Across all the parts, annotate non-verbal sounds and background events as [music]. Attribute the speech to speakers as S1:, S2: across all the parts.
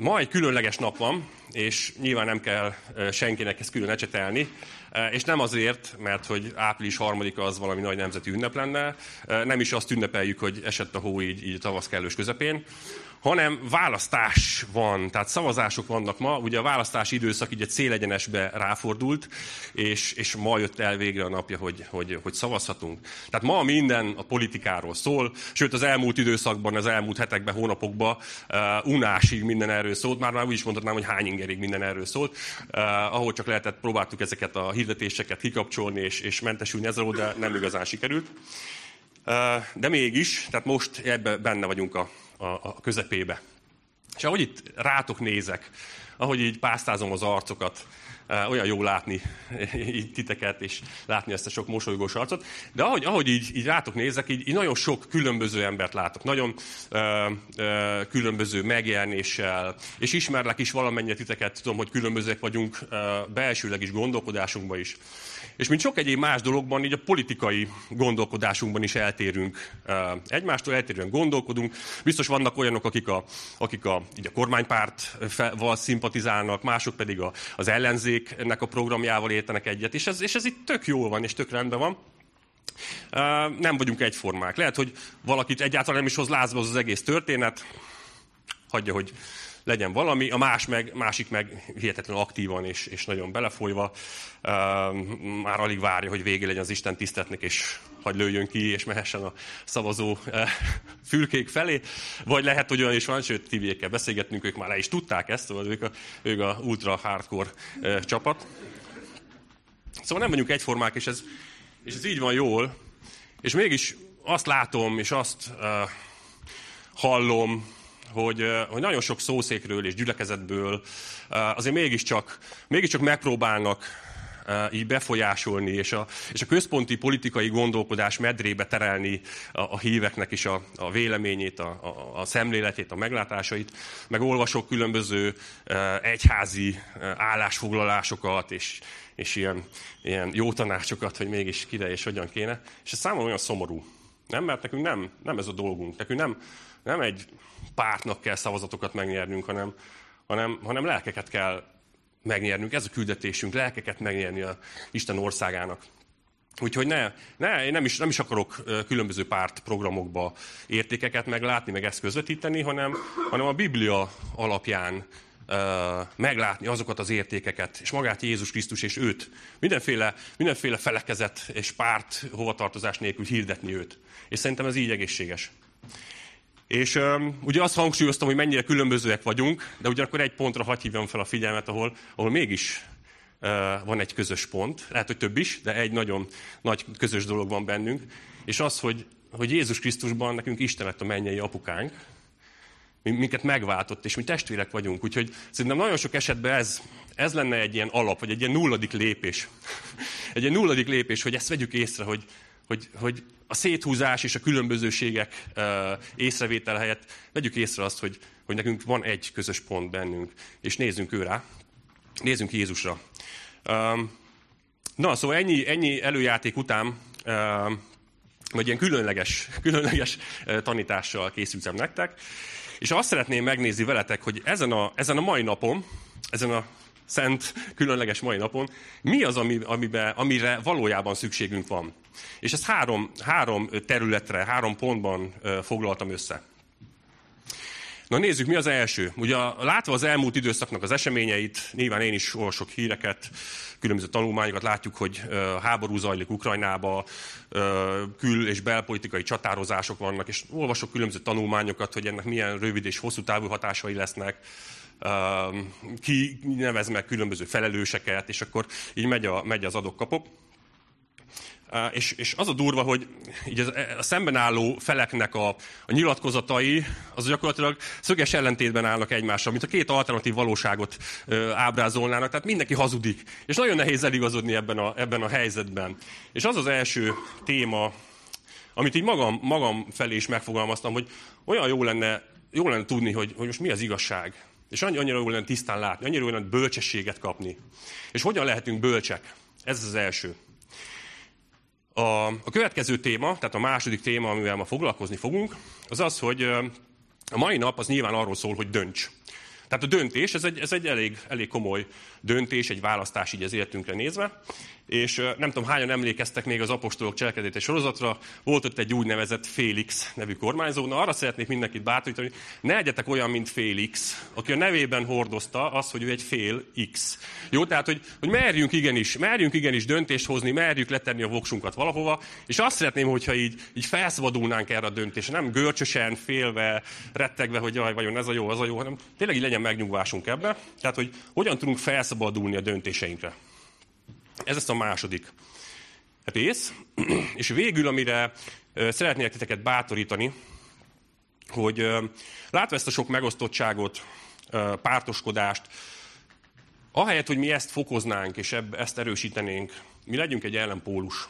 S1: Ma egy különleges nap van, és nyilván nem kell senkinek ezt külön ecsetelni, és nem azért, mert hogy április harmadika az valami nagy nemzeti ünnep lenne, nem is azt ünnepeljük, hogy esett a hó így, így tavasz kellős közepén, hanem választás van, tehát szavazások vannak ma. Ugye a választási időszak így egy célegyenesbe ráfordult, és, és ma jött el végre a napja, hogy, hogy, hogy szavazhatunk. Tehát ma minden a politikáról szól, sőt az elmúlt időszakban, az elmúlt hetekben, hónapokban uh, unásig minden erről szólt, már, már úgy is mondhatnám, hogy hány ingerig minden erről szólt. Uh, ahol csak lehetett, próbáltuk ezeket a hirdetéseket kikapcsolni és, és mentesülni ezzel, de nem igazán sikerült. Uh, de mégis, tehát most ebben benne vagyunk a, a, a közepébe. És ahogy itt rátok nézek, ahogy így pásztázom az arcokat, olyan jó látni így titeket, és látni ezt a sok mosolygós arcot. De ahogy, ahogy így, így rátok nézek, így, így nagyon sok különböző embert látok. Nagyon ö, ö, különböző megjelenéssel, és ismerlek is valamennyire titeket, tudom, hogy különbözőek vagyunk ö, belsőleg is, gondolkodásunkban is. És mint sok egyéb más dologban, így a politikai gondolkodásunkban is eltérünk. Egymástól eltérően gondolkodunk. Biztos vannak olyanok, akik a, akik a, így a kormánypártval szimpatizálnak, mások pedig a, az ellenzéknek a programjával értenek egyet. És ez, és ez itt tök jól van, és tök rendben van. Nem vagyunk egyformák. Lehet, hogy valakit egyáltalán nem is hoz lázba az, az egész történet, hagyja, hogy legyen valami, a más meg, másik meg hihetetlenül aktívan és, és nagyon belefolyva már alig várja, hogy végé legyen az Isten tisztetnek, és hagy lőjön ki, és mehessen a szavazó fülkék felé. Vagy lehet, hogy olyan is van, sőt, Tibiékkel beszélgetnünk, ők már le is tudták ezt, szóval ők a, ők a ultra hardcore csapat. Szóval nem vagyunk egyformák, és ez, és ez így van jól, és mégis azt látom, és azt uh, hallom, hogy, hogy nagyon sok szószékről és gyülekezetből azért mégiscsak, mégiscsak megpróbálnak így befolyásolni, és a, és a központi politikai gondolkodás medrébe terelni a, a híveknek is a, a véleményét, a, a, a szemléletét, a meglátásait, meg olvasok különböző egyházi állásfoglalásokat, és, és ilyen, ilyen jó tanácsokat, hogy mégis kire és hogyan kéne. És ez számomra olyan szomorú. Nem, mert nekünk nem, nem ez a dolgunk. Nekünk nem, nem egy pártnak kell szavazatokat megnyernünk, hanem, hanem, hanem lelkeket kell megnyernünk. Ez a küldetésünk, lelkeket megnyerni a Isten országának. Úgyhogy ne, ne, én nem is, nem is akarok különböző pártprogramokba értékeket meglátni, meg ezt közvetíteni, hanem, hanem a Biblia alapján meglátni azokat az értékeket, és magát Jézus Krisztus és őt. Mindenféle, mindenféle felekezet és párt hovatartozás nélkül hirdetni őt. És szerintem ez így egészséges. És um, ugye azt hangsúlyoztam, hogy mennyire különbözőek vagyunk, de ugyanakkor egy pontra hagy hívjam fel a figyelmet, ahol, ahol mégis uh, van egy közös pont, lehet, hogy több is, de egy nagyon nagy közös dolog van bennünk, és az, hogy, hogy Jézus Krisztusban nekünk Isten lett a mennyei apukánk, minket megváltott, és mi testvérek vagyunk. Úgyhogy szerintem nagyon sok esetben ez, ez lenne egy ilyen alap, vagy egy ilyen nulladik lépés. [laughs] egy ilyen nulladik lépés, hogy ezt vegyük észre, hogy, hogy, hogy a széthúzás és a különbözőségek észrevétel helyett vegyük észre azt, hogy, hogy nekünk van egy közös pont bennünk, és nézzünk ő rá, nézzünk Jézusra. Na, szóval ennyi, ennyi előjáték után, vagy ilyen különleges, [laughs] különleges tanítással készültem nektek, és azt szeretném megnézni veletek, hogy ezen a, ezen a mai napon, ezen a szent, különleges mai napon, mi az, ami, amiben, amire valójában szükségünk van. És ezt három, három területre, három pontban foglaltam össze. Na nézzük, mi az első. Ugye látva az elmúlt időszaknak az eseményeit, nyilván én is olvasok híreket, különböző tanulmányokat, látjuk, hogy háború zajlik Ukrajnába, kül- és belpolitikai csatározások vannak, és olvasok különböző tanulmányokat, hogy ennek milyen rövid és hosszú távú hatásai lesznek, ki nevez meg különböző felelőseket, és akkor így megy, a, megy az adok-kapok. És, és az a durva, hogy így az, a szemben álló feleknek a, a nyilatkozatai, az gyakorlatilag szöges ellentétben állnak egymással, mint a két alternatív valóságot ábrázolnának, tehát mindenki hazudik. És nagyon nehéz eligazodni ebben a, ebben a helyzetben. És az az első téma, amit így magam, magam felé is megfogalmaztam, hogy olyan jó lenne, jó lenne tudni, hogy, hogy most mi az igazság. És annyira jó lenne tisztán látni, annyira jó lenne bölcsességet kapni. És hogyan lehetünk bölcsek? Ez az első. A, a következő téma, tehát a második téma, amivel ma foglalkozni fogunk, az az, hogy a mai nap az nyilván arról szól, hogy dönts. Tehát a döntés, ez egy, ez egy elég, elég komoly döntés, egy választás így az életünkre nézve. És nem tudom, hányan emlékeztek még az apostolok cselekedete sorozatra, volt ott egy úgynevezett Félix nevű kormányzó. Na, arra szeretnék mindenkit bátorítani, hogy ne egyetek olyan, mint Félix, aki a nevében hordozta az, hogy ő egy fél X. Jó, tehát, hogy, hogy merjünk igenis, merjünk igenis döntést hozni, merjük letenni a voksunkat valahova, és azt szeretném, hogyha így, így felszabadulnánk erre a döntésre, nem görcsösen, félve, rettegve, hogy jaj, vajon ez a jó, az a jó, hanem tényleg így legyen megnyugvásunk ebbe. Tehát, hogy hogyan tudunk felszabadulni a döntéseinkre. Ez lesz a második rész. És végül, amire szeretnék titeket bátorítani, hogy látva ezt a sok megosztottságot, pártoskodást, ahelyett, hogy mi ezt fokoznánk és ezt erősítenénk, mi legyünk egy ellenpólus.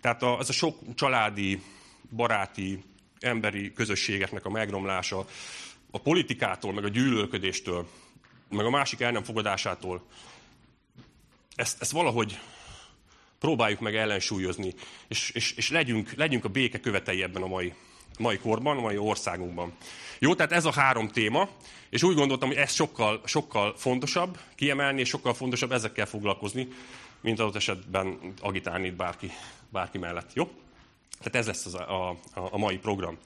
S1: Tehát a, ez a sok családi, baráti, emberi közösségeknek a megromlása, a politikától, meg a gyűlölködéstől, meg a másik el nem fogadásától, ezt, ezt valahogy próbáljuk meg ellensúlyozni, és, és, és legyünk, legyünk a béke követei ebben a mai, mai korban, a mai országunkban. Jó, tehát ez a három téma, és úgy gondoltam, hogy ez sokkal, sokkal fontosabb kiemelni, és sokkal fontosabb ezekkel foglalkozni, mint adott esetben agitálni itt bárki, bárki mellett. Jó? Tehát ez lesz az a, a, a mai program.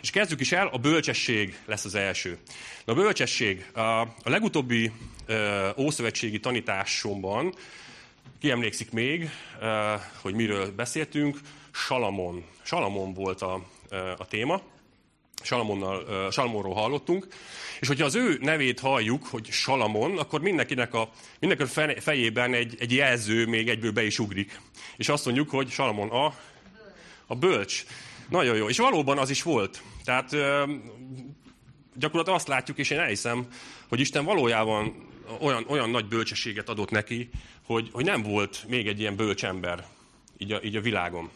S1: És kezdjük is el, a bölcsesség lesz az első. Na, a bölcsesség, a, a legutóbbi ö, ószövetségi tanításomban, ki emlékszik még, ö, hogy miről beszéltünk, Salamon. Salamon volt a, a téma. Salamonnal, Salamonról hallottunk, és hogyha az ő nevét halljuk, hogy Salamon, akkor mindenkinek a, mindenkinek fejében egy, egy jelző még egyből be is ugrik. És azt mondjuk, hogy Salamon a a bölcs. Nagyon jó. És valóban az is volt. Tehát gyakorlatilag azt látjuk, és én elhiszem, hogy Isten valójában olyan, olyan nagy bölcsességet adott neki, hogy, hogy nem volt még egy ilyen bölcs ember így a, így a világon.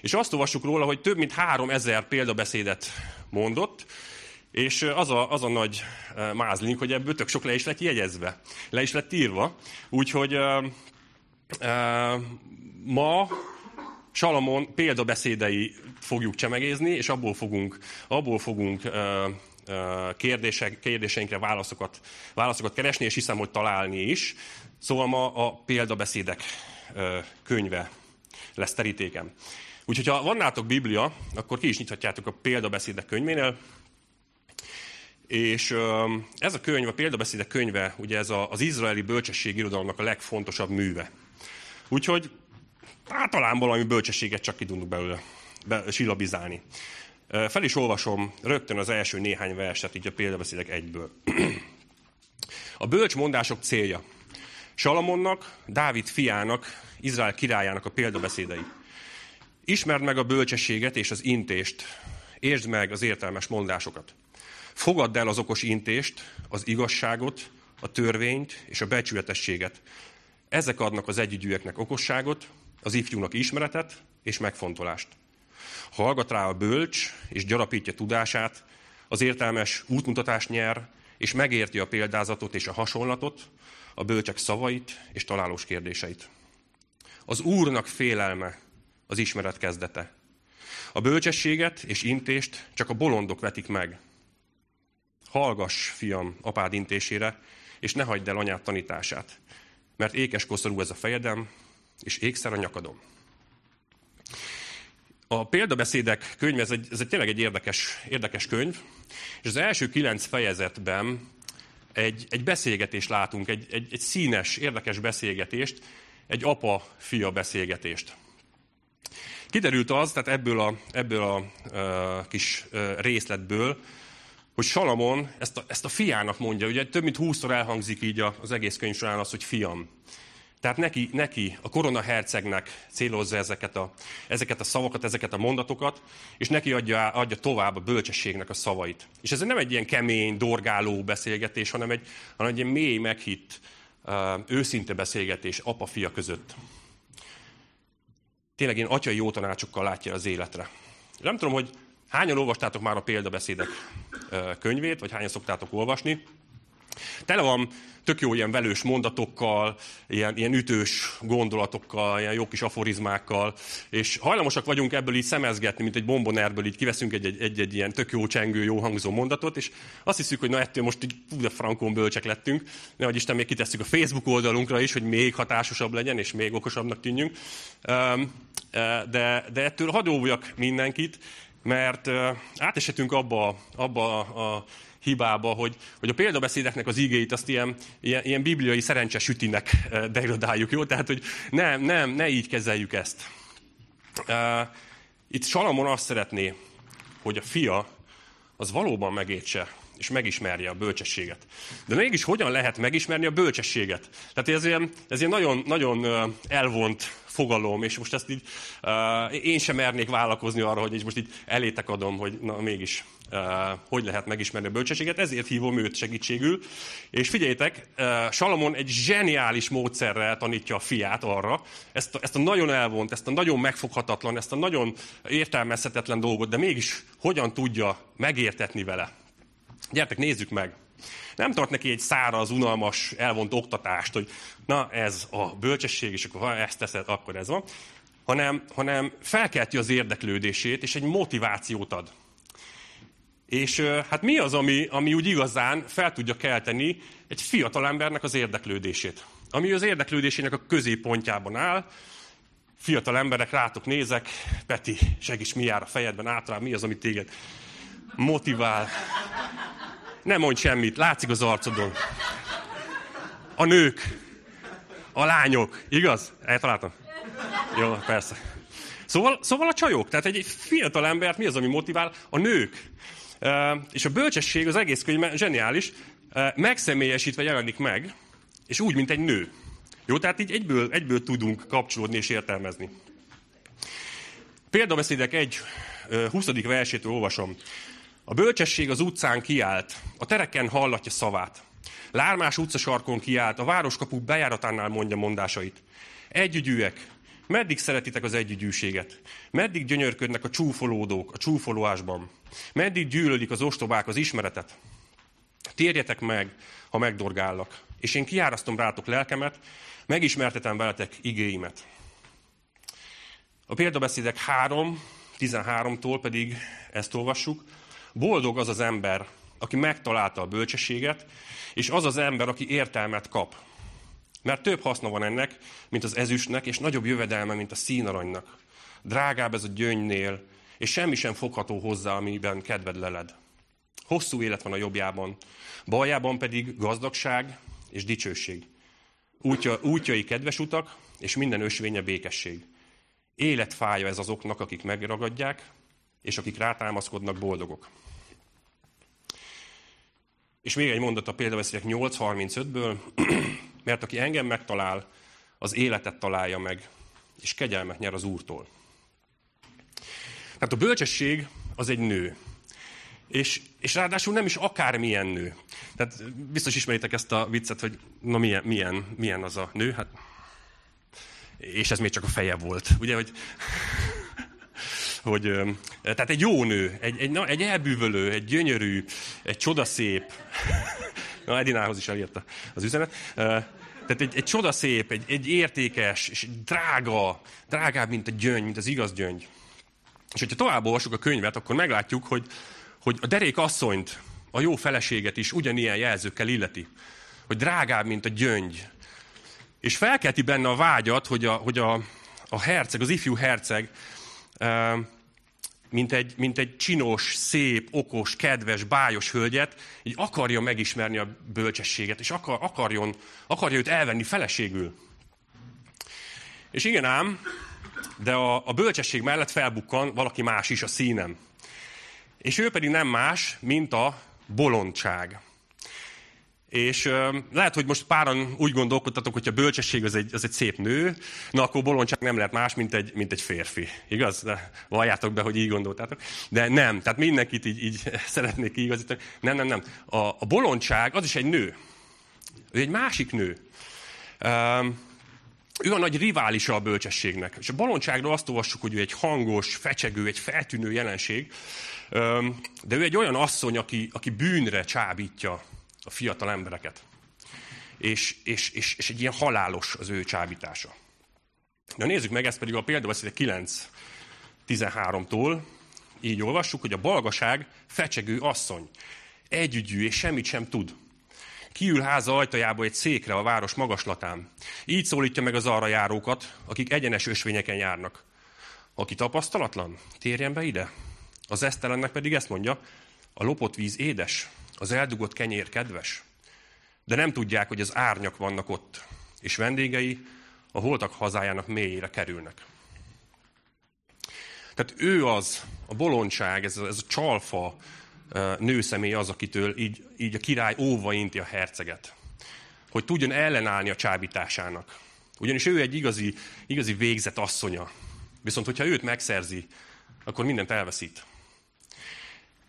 S1: És azt olvassuk róla, hogy több mint három ezer példabeszédet mondott, és az a, az a nagy mázlink, hogy ebből tök sok le is lett jegyezve, le is lett írva. Úgyhogy uh, uh, ma Salamon példabeszédei fogjuk csemegézni, és abból fogunk, abból fogunk uh, kérdések, kérdéseinkre válaszokat, válaszokat keresni, és hiszem, hogy találni is. Szóval ma a példabeszédek könyve lesz terítéken. Úgyhogy ha van nátok Biblia, akkor ki is nyithatjátok a példabeszédek könyvénél. És ez a könyv, a példabeszédek könyve, ugye ez az izraeli bölcsesség irodalomnak a legfontosabb műve. Úgyhogy hát talán valami bölcsességet csak ki tudunk belőle be, silabizálni. Fel is olvasom rögtön az első néhány verset, így a példabeszédek egyből. [clears throat] A bölcs mondások célja. Salamonnak, Dávid fiának, Izrael királyának a példabeszédei. Ismerd meg a bölcsességet és az intést, értsd meg az értelmes mondásokat. Fogadd el az okos intést, az igazságot, a törvényt és a becsületességet. Ezek adnak az együgyűeknek okosságot, az ifjúnak ismeretet és megfontolást. Hallgat rá a bölcs, és gyarapítja tudását, az értelmes útmutatást nyer, és megérti a példázatot és a hasonlatot, a bölcsek szavait és találós kérdéseit. Az Úrnak félelme az ismeret kezdete. A bölcsességet és intést csak a bolondok vetik meg. Hallgass, fiam, apád intésére, és ne hagyd el anyád tanítását, mert ékes koszorú ez a fejedem, és ékszer a nyakadom. A példabeszédek könyv, ez, egy, ez egy tényleg egy érdekes, érdekes könyv, és az első kilenc fejezetben egy, egy beszélgetést látunk, egy, egy, egy színes, érdekes beszélgetést, egy apa-fia beszélgetést. Kiderült az, tehát ebből a, ebből a uh, kis részletből, hogy Salamon ezt a, ezt a fiának mondja, ugye több mint húszszor elhangzik így az egész könyv során az, hogy fiam. Tehát neki, neki a korona hercegnek célozza ezeket a, ezeket a szavakat, ezeket a mondatokat, és neki adja, adja tovább a bölcsességnek a szavait. És ez nem egy ilyen kemény, dorgáló beszélgetés, hanem egy, hanem egy ilyen mély, meghitt, őszinte beszélgetés apa-fia között. Tényleg én atyai jó tanácsokkal látja az életre. Nem tudom, hogy hányan olvastátok már a példabeszédek könyvét, vagy hányan szoktátok olvasni. Tele van tök jó ilyen velős mondatokkal, ilyen, ilyen ütős gondolatokkal, ilyen jó kis aforizmákkal, és hajlamosak vagyunk ebből így szemezgetni, mint egy bombonerből így kiveszünk egy-egy, ilyen tök jó csengő, jó hangzó mondatot, és azt hiszük, hogy na ettől most így de frankon bölcsek lettünk, nehogy Isten még kitesszük a Facebook oldalunkra is, hogy még hatásosabb legyen, és még okosabbnak tűnjünk. De, de ettől hadd mindenkit, mert átesetünk abba, abba a hibába, hogy, hogy a példabeszédeknek az igéit azt ilyen, ilyen, ilyen bibliai szerencsesütinek degradáljuk, jó? Tehát, hogy nem, nem, ne így kezeljük ezt. Itt Salamon azt szeretné, hogy a fia az valóban megértse és megismerje a bölcsességet. De mégis hogyan lehet megismerni a bölcsességet? Tehát ez ilyen, ez ilyen nagyon, nagyon elvont fogalom, és most ezt így uh, én sem mernék vállalkozni arra, hogy így most így elétek adom, hogy na mégis Uh, hogy lehet megismerni a bölcsességet, ezért hívom őt segítségül. És figyeljétek, uh, Salamon egy zseniális módszerrel tanítja a fiát arra, ezt a, ezt a nagyon elvont, ezt a nagyon megfoghatatlan, ezt a nagyon értelmezhetetlen dolgot, de mégis hogyan tudja megértetni vele. Gyertek, nézzük meg! Nem tart neki egy száraz, unalmas, elvont oktatást, hogy na ez a bölcsesség, és akkor ha ezt teszed, akkor ez van, hanem, hanem felkelti az érdeklődését, és egy motivációt ad. És hát mi az, ami, ami úgy igazán fel tudja kelteni egy fiatal embernek az érdeklődését? Ami az érdeklődésének a középpontjában áll, fiatal emberek, rátok nézek, Peti, segíts, mi jár a fejedben, általában mi az, ami téged motivál. Nem mondj semmit, látszik az arcodon. A nők, a lányok, igaz? Eltaláltam? Jó, persze. Szóval, szóval a csajok, tehát egy fiatal embert mi az, ami motivál? A nők. És a bölcsesség, az egész könyv zseniális, megszemélyesítve jelenik meg, és úgy, mint egy nő. Jó, tehát így egyből, egyből tudunk kapcsolódni és értelmezni. Példabeszédek egy 20. versétől olvasom. A bölcsesség az utcán kiállt, a tereken hallatja szavát. Lármás utcasarkon kiállt, a városkapu bejáratánál mondja mondásait. Együgyűek, meddig szeretitek az együgyűséget? Meddig gyönyörködnek a csúfolódók a csúfolóásban? Meddig gyűlölik az ostobák az ismeretet? Térjetek meg, ha megdorgállak, és én kiárasztom rátok lelkemet, megismertetem veletek igéimet. A példabeszédek 3, 13-tól pedig ezt olvassuk. Boldog az az ember, aki megtalálta a bölcsességet, és az az ember, aki értelmet kap. Mert több haszna van ennek, mint az ezüstnek, és nagyobb jövedelme, mint a színaranynak. Drágább ez a gyöngynél, és semmi sem fogható hozzá, amiben kedved leled. Hosszú élet van a jobbjában, baljában pedig gazdagság és dicsőség. Útja, útjai kedves utak, és minden ösvénye békesség. Életfája ez azoknak, akik megragadják, és akik rátámaszkodnak boldogok. És még egy mondat a példaveszélyek 8.35-ből, [clears throat] mert aki engem megtalál, az életet találja meg, és kegyelmet nyer az Úrtól. Tehát a bölcsesség az egy nő. És, és ráadásul nem is akármilyen nő. Tehát biztos ismeritek ezt a viccet, hogy na milyen, milyen, milyen az a nő. Hát, és ez még csak a feje volt. Ugye, hogy hogy tehát egy jó nő, egy, egy, na, egy elbűvölő, egy gyönyörű, egy csodaszép. [laughs] Na, Edinához is elírta az üzenet. Tehát egy, egy csodaszép, egy, egy értékes, és drága, drágább, mint a gyöngy, mint az igaz gyöngy. És hogyha tovább olvasjuk a könyvet, akkor meglátjuk, hogy, hogy a derék asszonyt, a jó feleséget is ugyanilyen jelzőkkel illeti. Hogy drágább, mint a gyöngy. És felkelti benne a vágyat, hogy a, hogy a, a herceg, az ifjú herceg mint egy, mint egy csinos, szép, okos, kedves, bájos hölgyet, így akarja megismerni a bölcsességet, és akar, akarjon, akarja őt elvenni feleségül. És igen ám, de a, a bölcsesség mellett felbukkan valaki más is a színem. És ő pedig nem más, mint a bolondság. És uh, lehet, hogy most páran úgy gondolkodtatok, hogy a bölcsesség az egy, az egy szép nő, na akkor bolondság nem lehet más, mint egy, mint egy férfi. Igaz? De valljátok be, hogy így gondoltátok. De nem, tehát mindenkit így, így [laughs] szeretnék kiigazítani. Nem, nem, nem. A, a bolondság az is egy nő. Ő egy másik nő. Uh, ő a nagy riválisa a bölcsességnek. És a bolondságról azt olvassuk, hogy ő egy hangos, fecsegő, egy feltűnő jelenség. De ő egy olyan asszony, aki, aki bűnre csábítja a fiatal embereket. És, és, és, és egy ilyen halálos az ő csábítása. Na nézzük meg, ezt pedig a példabeszédek 9.13-tól. Így olvassuk, hogy a balgaság fecsegő asszony, együgyű és semmit sem tud. Kiül háza ajtajába egy székre a város magaslatán. Így szólítja meg az arra járókat, akik egyenes ösvényeken járnak. Aki tapasztalatlan, térjen be ide. Az esztelennek pedig ezt mondja, a lopott víz édes, az eldugott kenyér kedves. De nem tudják, hogy az árnyak vannak ott, és vendégei a holtak hazájának mélyére kerülnek. Tehát ő az, a bolondság, ez a, ez a csalfa nőszemély az, akitől így, így a király óva inti a herceget. Hogy tudjon ellenállni a csábításának. Ugyanis ő egy igazi, igazi végzett asszonya. Viszont, hogyha őt megszerzi, akkor mindent elveszít.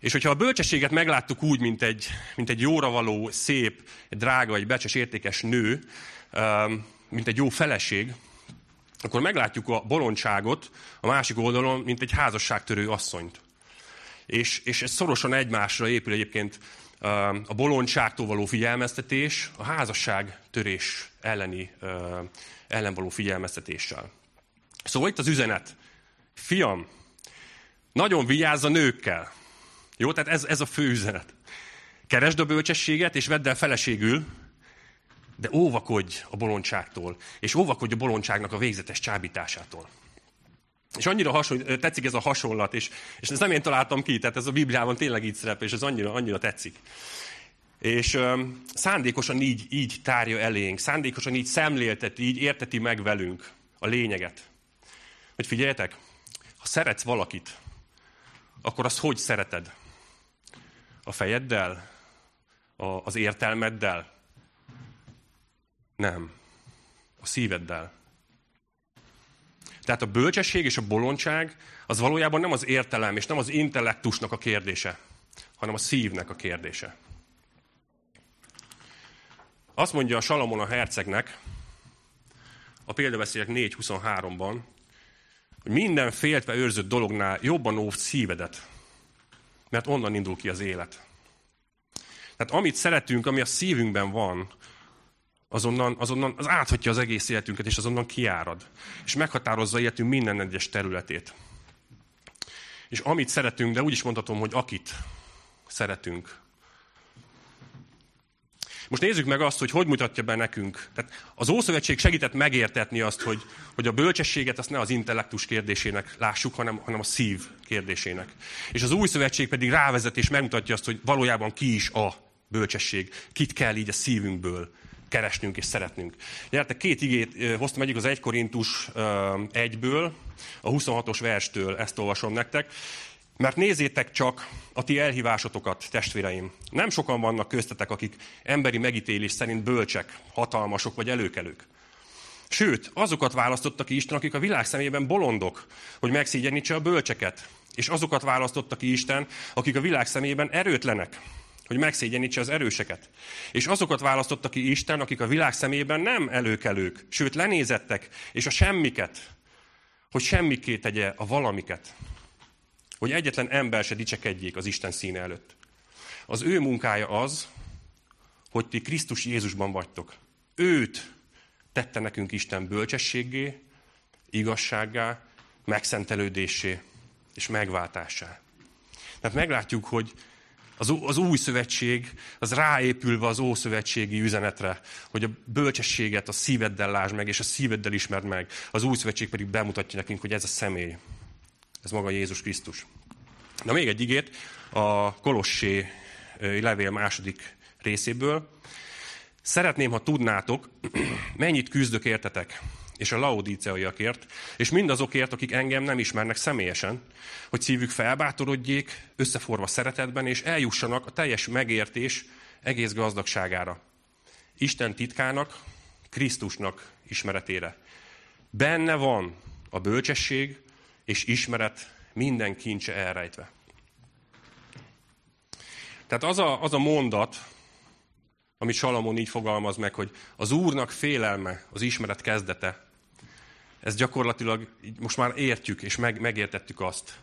S1: És hogyha a bölcsességet megláttuk úgy, mint egy, mint egy jóra való, szép, drága, egy becses, értékes nő, mint egy jó feleség, akkor meglátjuk a bolondságot a másik oldalon, mint egy házasságtörő asszonyt. És, és ez szorosan egymásra épül egyébként a bolondságtól való figyelmeztetés, a házasság törés elleni, ellen való figyelmeztetéssel. Szóval itt az üzenet. Fiam, nagyon vigyázz a nőkkel. Jó, tehát ez, ez a fő üzenet. Keresd a bölcsességet, és vedd el feleségül, de óvakodj a bolondságtól, és óvakodj a bolondságnak a végzetes csábításától. És annyira hasonl, tetszik ez a hasonlat, és, és ezt nem én találtam ki, tehát ez a Bibliában tényleg így szerepel, és ez annyira, annyira tetszik. És um, szándékosan így, így tárja elénk, szándékosan így szemlélteti, így érteti meg velünk a lényeget. Hogy figyeljetek, ha szeretsz valakit, akkor azt hogy szereted? A fejeddel? A, az értelmeddel? Nem. A szíveddel. Tehát a bölcsesség és a bolondság az valójában nem az értelem és nem az intellektusnak a kérdése, hanem a szívnek a kérdése. Azt mondja a Salamon a hercegnek, a példabeszélyek 4.23-ban, hogy minden féltve őrzött dolognál jobban óvd szívedet, mert onnan indul ki az élet. Tehát amit szeretünk, ami a szívünkben van, azonnan, azonnan az áthatja az egész életünket, és azonnan kiárad. És meghatározza életünk minden egyes területét. És amit szeretünk, de úgy is mondhatom, hogy akit szeretünk. Most nézzük meg azt, hogy hogy mutatja be nekünk. Tehát az Ószövetség segített megértetni azt, hogy, hogy a bölcsességet azt ne az intellektus kérdésének lássuk, hanem, hanem a szív kérdésének. És az Új Szövetség pedig rávezet és megmutatja azt, hogy valójában ki is a bölcsesség. Kit kell így a szívünkből keresnünk és szeretnünk. Gyertek, két igét hoztam egyik az 1 Korintus 1-ből, a 26-os verstől ezt olvasom nektek. Mert nézzétek csak a ti elhívásotokat, testvéreim. Nem sokan vannak köztetek, akik emberi megítélés szerint bölcsek, hatalmasok vagy előkelők. Sőt, azokat választotta ki Isten, akik a világ szemében bolondok, hogy megszégyenítse a bölcseket. És azokat választotta ki Isten, akik a világ szemében erőtlenek, hogy megszégyenítse az erőseket. És azokat választotta ki Isten, akik a világ szemében nem előkelők, sőt lenézettek, és a semmiket, hogy semmiké tegye a valamiket. Hogy egyetlen ember se dicsekedjék az Isten színe előtt. Az ő munkája az, hogy ti Krisztus Jézusban vagytok. Őt tette nekünk Isten bölcsességé, igazsággá, megszentelődésé és megváltásá. Tehát meglátjuk, hogy az, az új szövetség, az ráépülve az ószövetségi üzenetre, hogy a bölcsességet a szíveddel lásd meg, és a szíveddel ismerd meg. Az új szövetség pedig bemutatja nekünk, hogy ez a személy. Ez maga Jézus Krisztus. Na még egy igét a Kolossé levél második részéből. Szeretném, ha tudnátok, [clears throat] mennyit küzdök értetek, és a laodíceaiakért, és mindazokért, akik engem nem ismernek személyesen, hogy szívük felbátorodjék, összeforva szeretetben, és eljussanak a teljes megértés egész gazdagságára. Isten titkának, Krisztusnak ismeretére. Benne van a bölcsesség és ismeret minden kincse elrejtve. Tehát az a, az a mondat, amit Salamon így fogalmaz meg, hogy az Úrnak félelme az ismeret kezdete, ez gyakorlatilag most már értjük és meg, megértettük azt,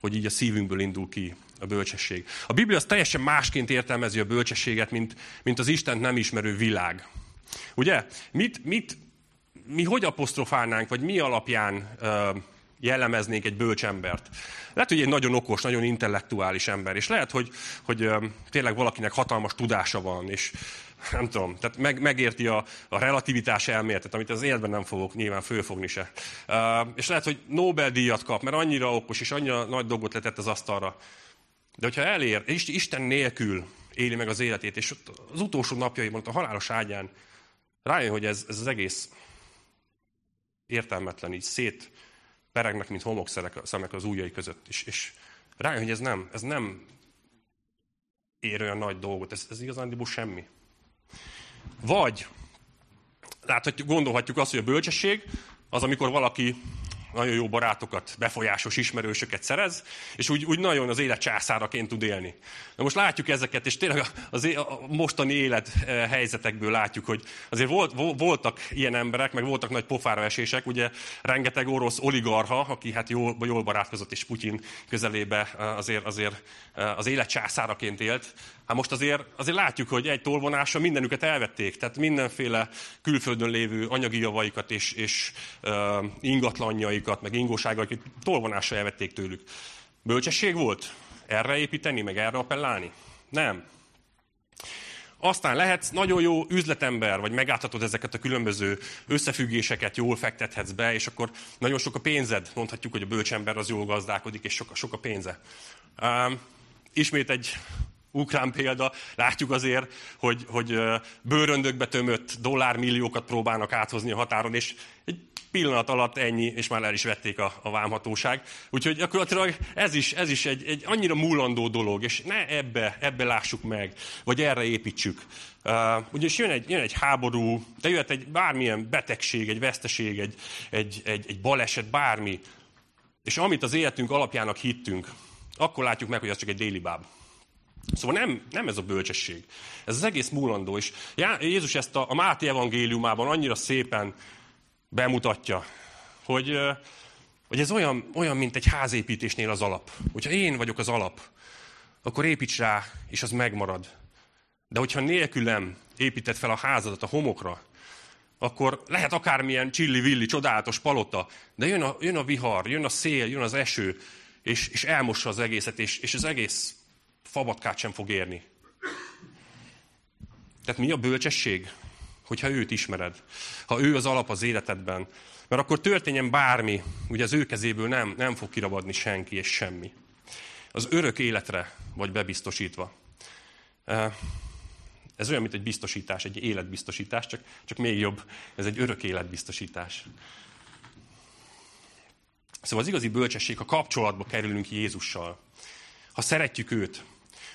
S1: hogy így a szívünkből indul ki a bölcsesség. A Biblia az teljesen másként értelmezi a bölcsességet, mint, mint az Istent nem ismerő világ. Ugye? Mit, mit, mi hogy apostrofálnánk, vagy mi alapján uh, jellemeznénk egy bölcsembert? Lehet, hogy egy nagyon okos, nagyon intellektuális ember, és lehet, hogy, hogy tényleg valakinek hatalmas tudása van, és nem tudom, tehát meg, megérti a, a relativitás elméletet, amit az életben nem fogok nyilván fölfogni se. És lehet, hogy Nobel-díjat kap, mert annyira okos, és annyira nagy dolgot letett az asztalra. De hogyha elér, és Isten nélkül éli meg az életét, és az utolsó napjaiban, a halálos ágyán rájön, hogy ez, ez az egész értelmetlen, így szét peregnek, mint homokszemek az ujjai között. És, és rájön, hogy ez nem, ez nem ér olyan nagy dolgot, ez, ez igazán semmi. Vagy, láthatjuk, gondolhatjuk azt, hogy a bölcsesség az, amikor valaki nagyon jó barátokat, befolyásos ismerősöket szerez, és úgy, úgy nagyon az élet császáraként tud élni. Na most látjuk ezeket, és tényleg az, a mostani élet eh, helyzetekből látjuk, hogy azért volt, voltak ilyen emberek, meg voltak nagy pofára esések, ugye rengeteg orosz oligarha, aki hát jól, jól barátkozott, és Putyin közelébe eh, azért, azért eh, az élet császáraként élt, Hát most azért, azért látjuk, hogy egy tolvonásra mindenüket elvették, tehát mindenféle külföldön lévő anyagi javaikat és, és uh, ingatlanjaikat, meg ingóságaikat tolvonásra elvették tőlük. Bölcsesség volt? Erre építeni, meg erre appellálni? Nem. Aztán lehetsz nagyon jó üzletember, vagy megállhatod ezeket a különböző összefüggéseket, jól fektethetsz be, és akkor nagyon sok a pénzed. Mondhatjuk, hogy a bölcsember az jól gazdálkodik, és sok, sok a pénze. Um, ismét egy ukrán példa, látjuk azért, hogy, hogy bőröndökbe tömött dollármilliókat próbálnak áthozni a határon, és egy pillanat alatt ennyi, és már el is vették a, a vámhatóság. Úgyhogy gyakorlatilag ez is, ez is egy, egy annyira múlandó dolog, és ne ebbe, ebbe lássuk meg, vagy erre építsük. Uh, ugyanis jön egy, jön egy háború, de jöhet egy bármilyen betegség, egy veszteség, egy, egy, egy, egy baleset, bármi. És amit az életünk alapjának hittünk, akkor látjuk meg, hogy az csak egy déli báb. Szóval nem, nem ez a bölcsesség. Ez az egész múlandó. És Jézus ezt a, a Máté evangéliumában annyira szépen bemutatja, hogy, hogy ez olyan, olyan, mint egy házépítésnél az alap. Hogyha én vagyok az alap, akkor építs rá, és az megmarad. De hogyha nélkülem építed fel a házadat a homokra, akkor lehet akármilyen csilli-villi, csodálatos palota, de jön a, jön a vihar, jön a szél, jön az eső, és, és elmossa az egészet, és, és az egész fabatkát sem fog érni. Tehát mi a bölcsesség? Hogyha őt ismered. Ha ő az alap az életedben. Mert akkor történjen bármi, ugye az ő kezéből nem, nem fog kirabadni senki és semmi. Az örök életre vagy bebiztosítva. Ez olyan, mint egy biztosítás, egy életbiztosítás, csak, csak még jobb. Ez egy örök életbiztosítás. Szóval az igazi bölcsesség, ha kapcsolatba kerülünk Jézussal, ha szeretjük őt,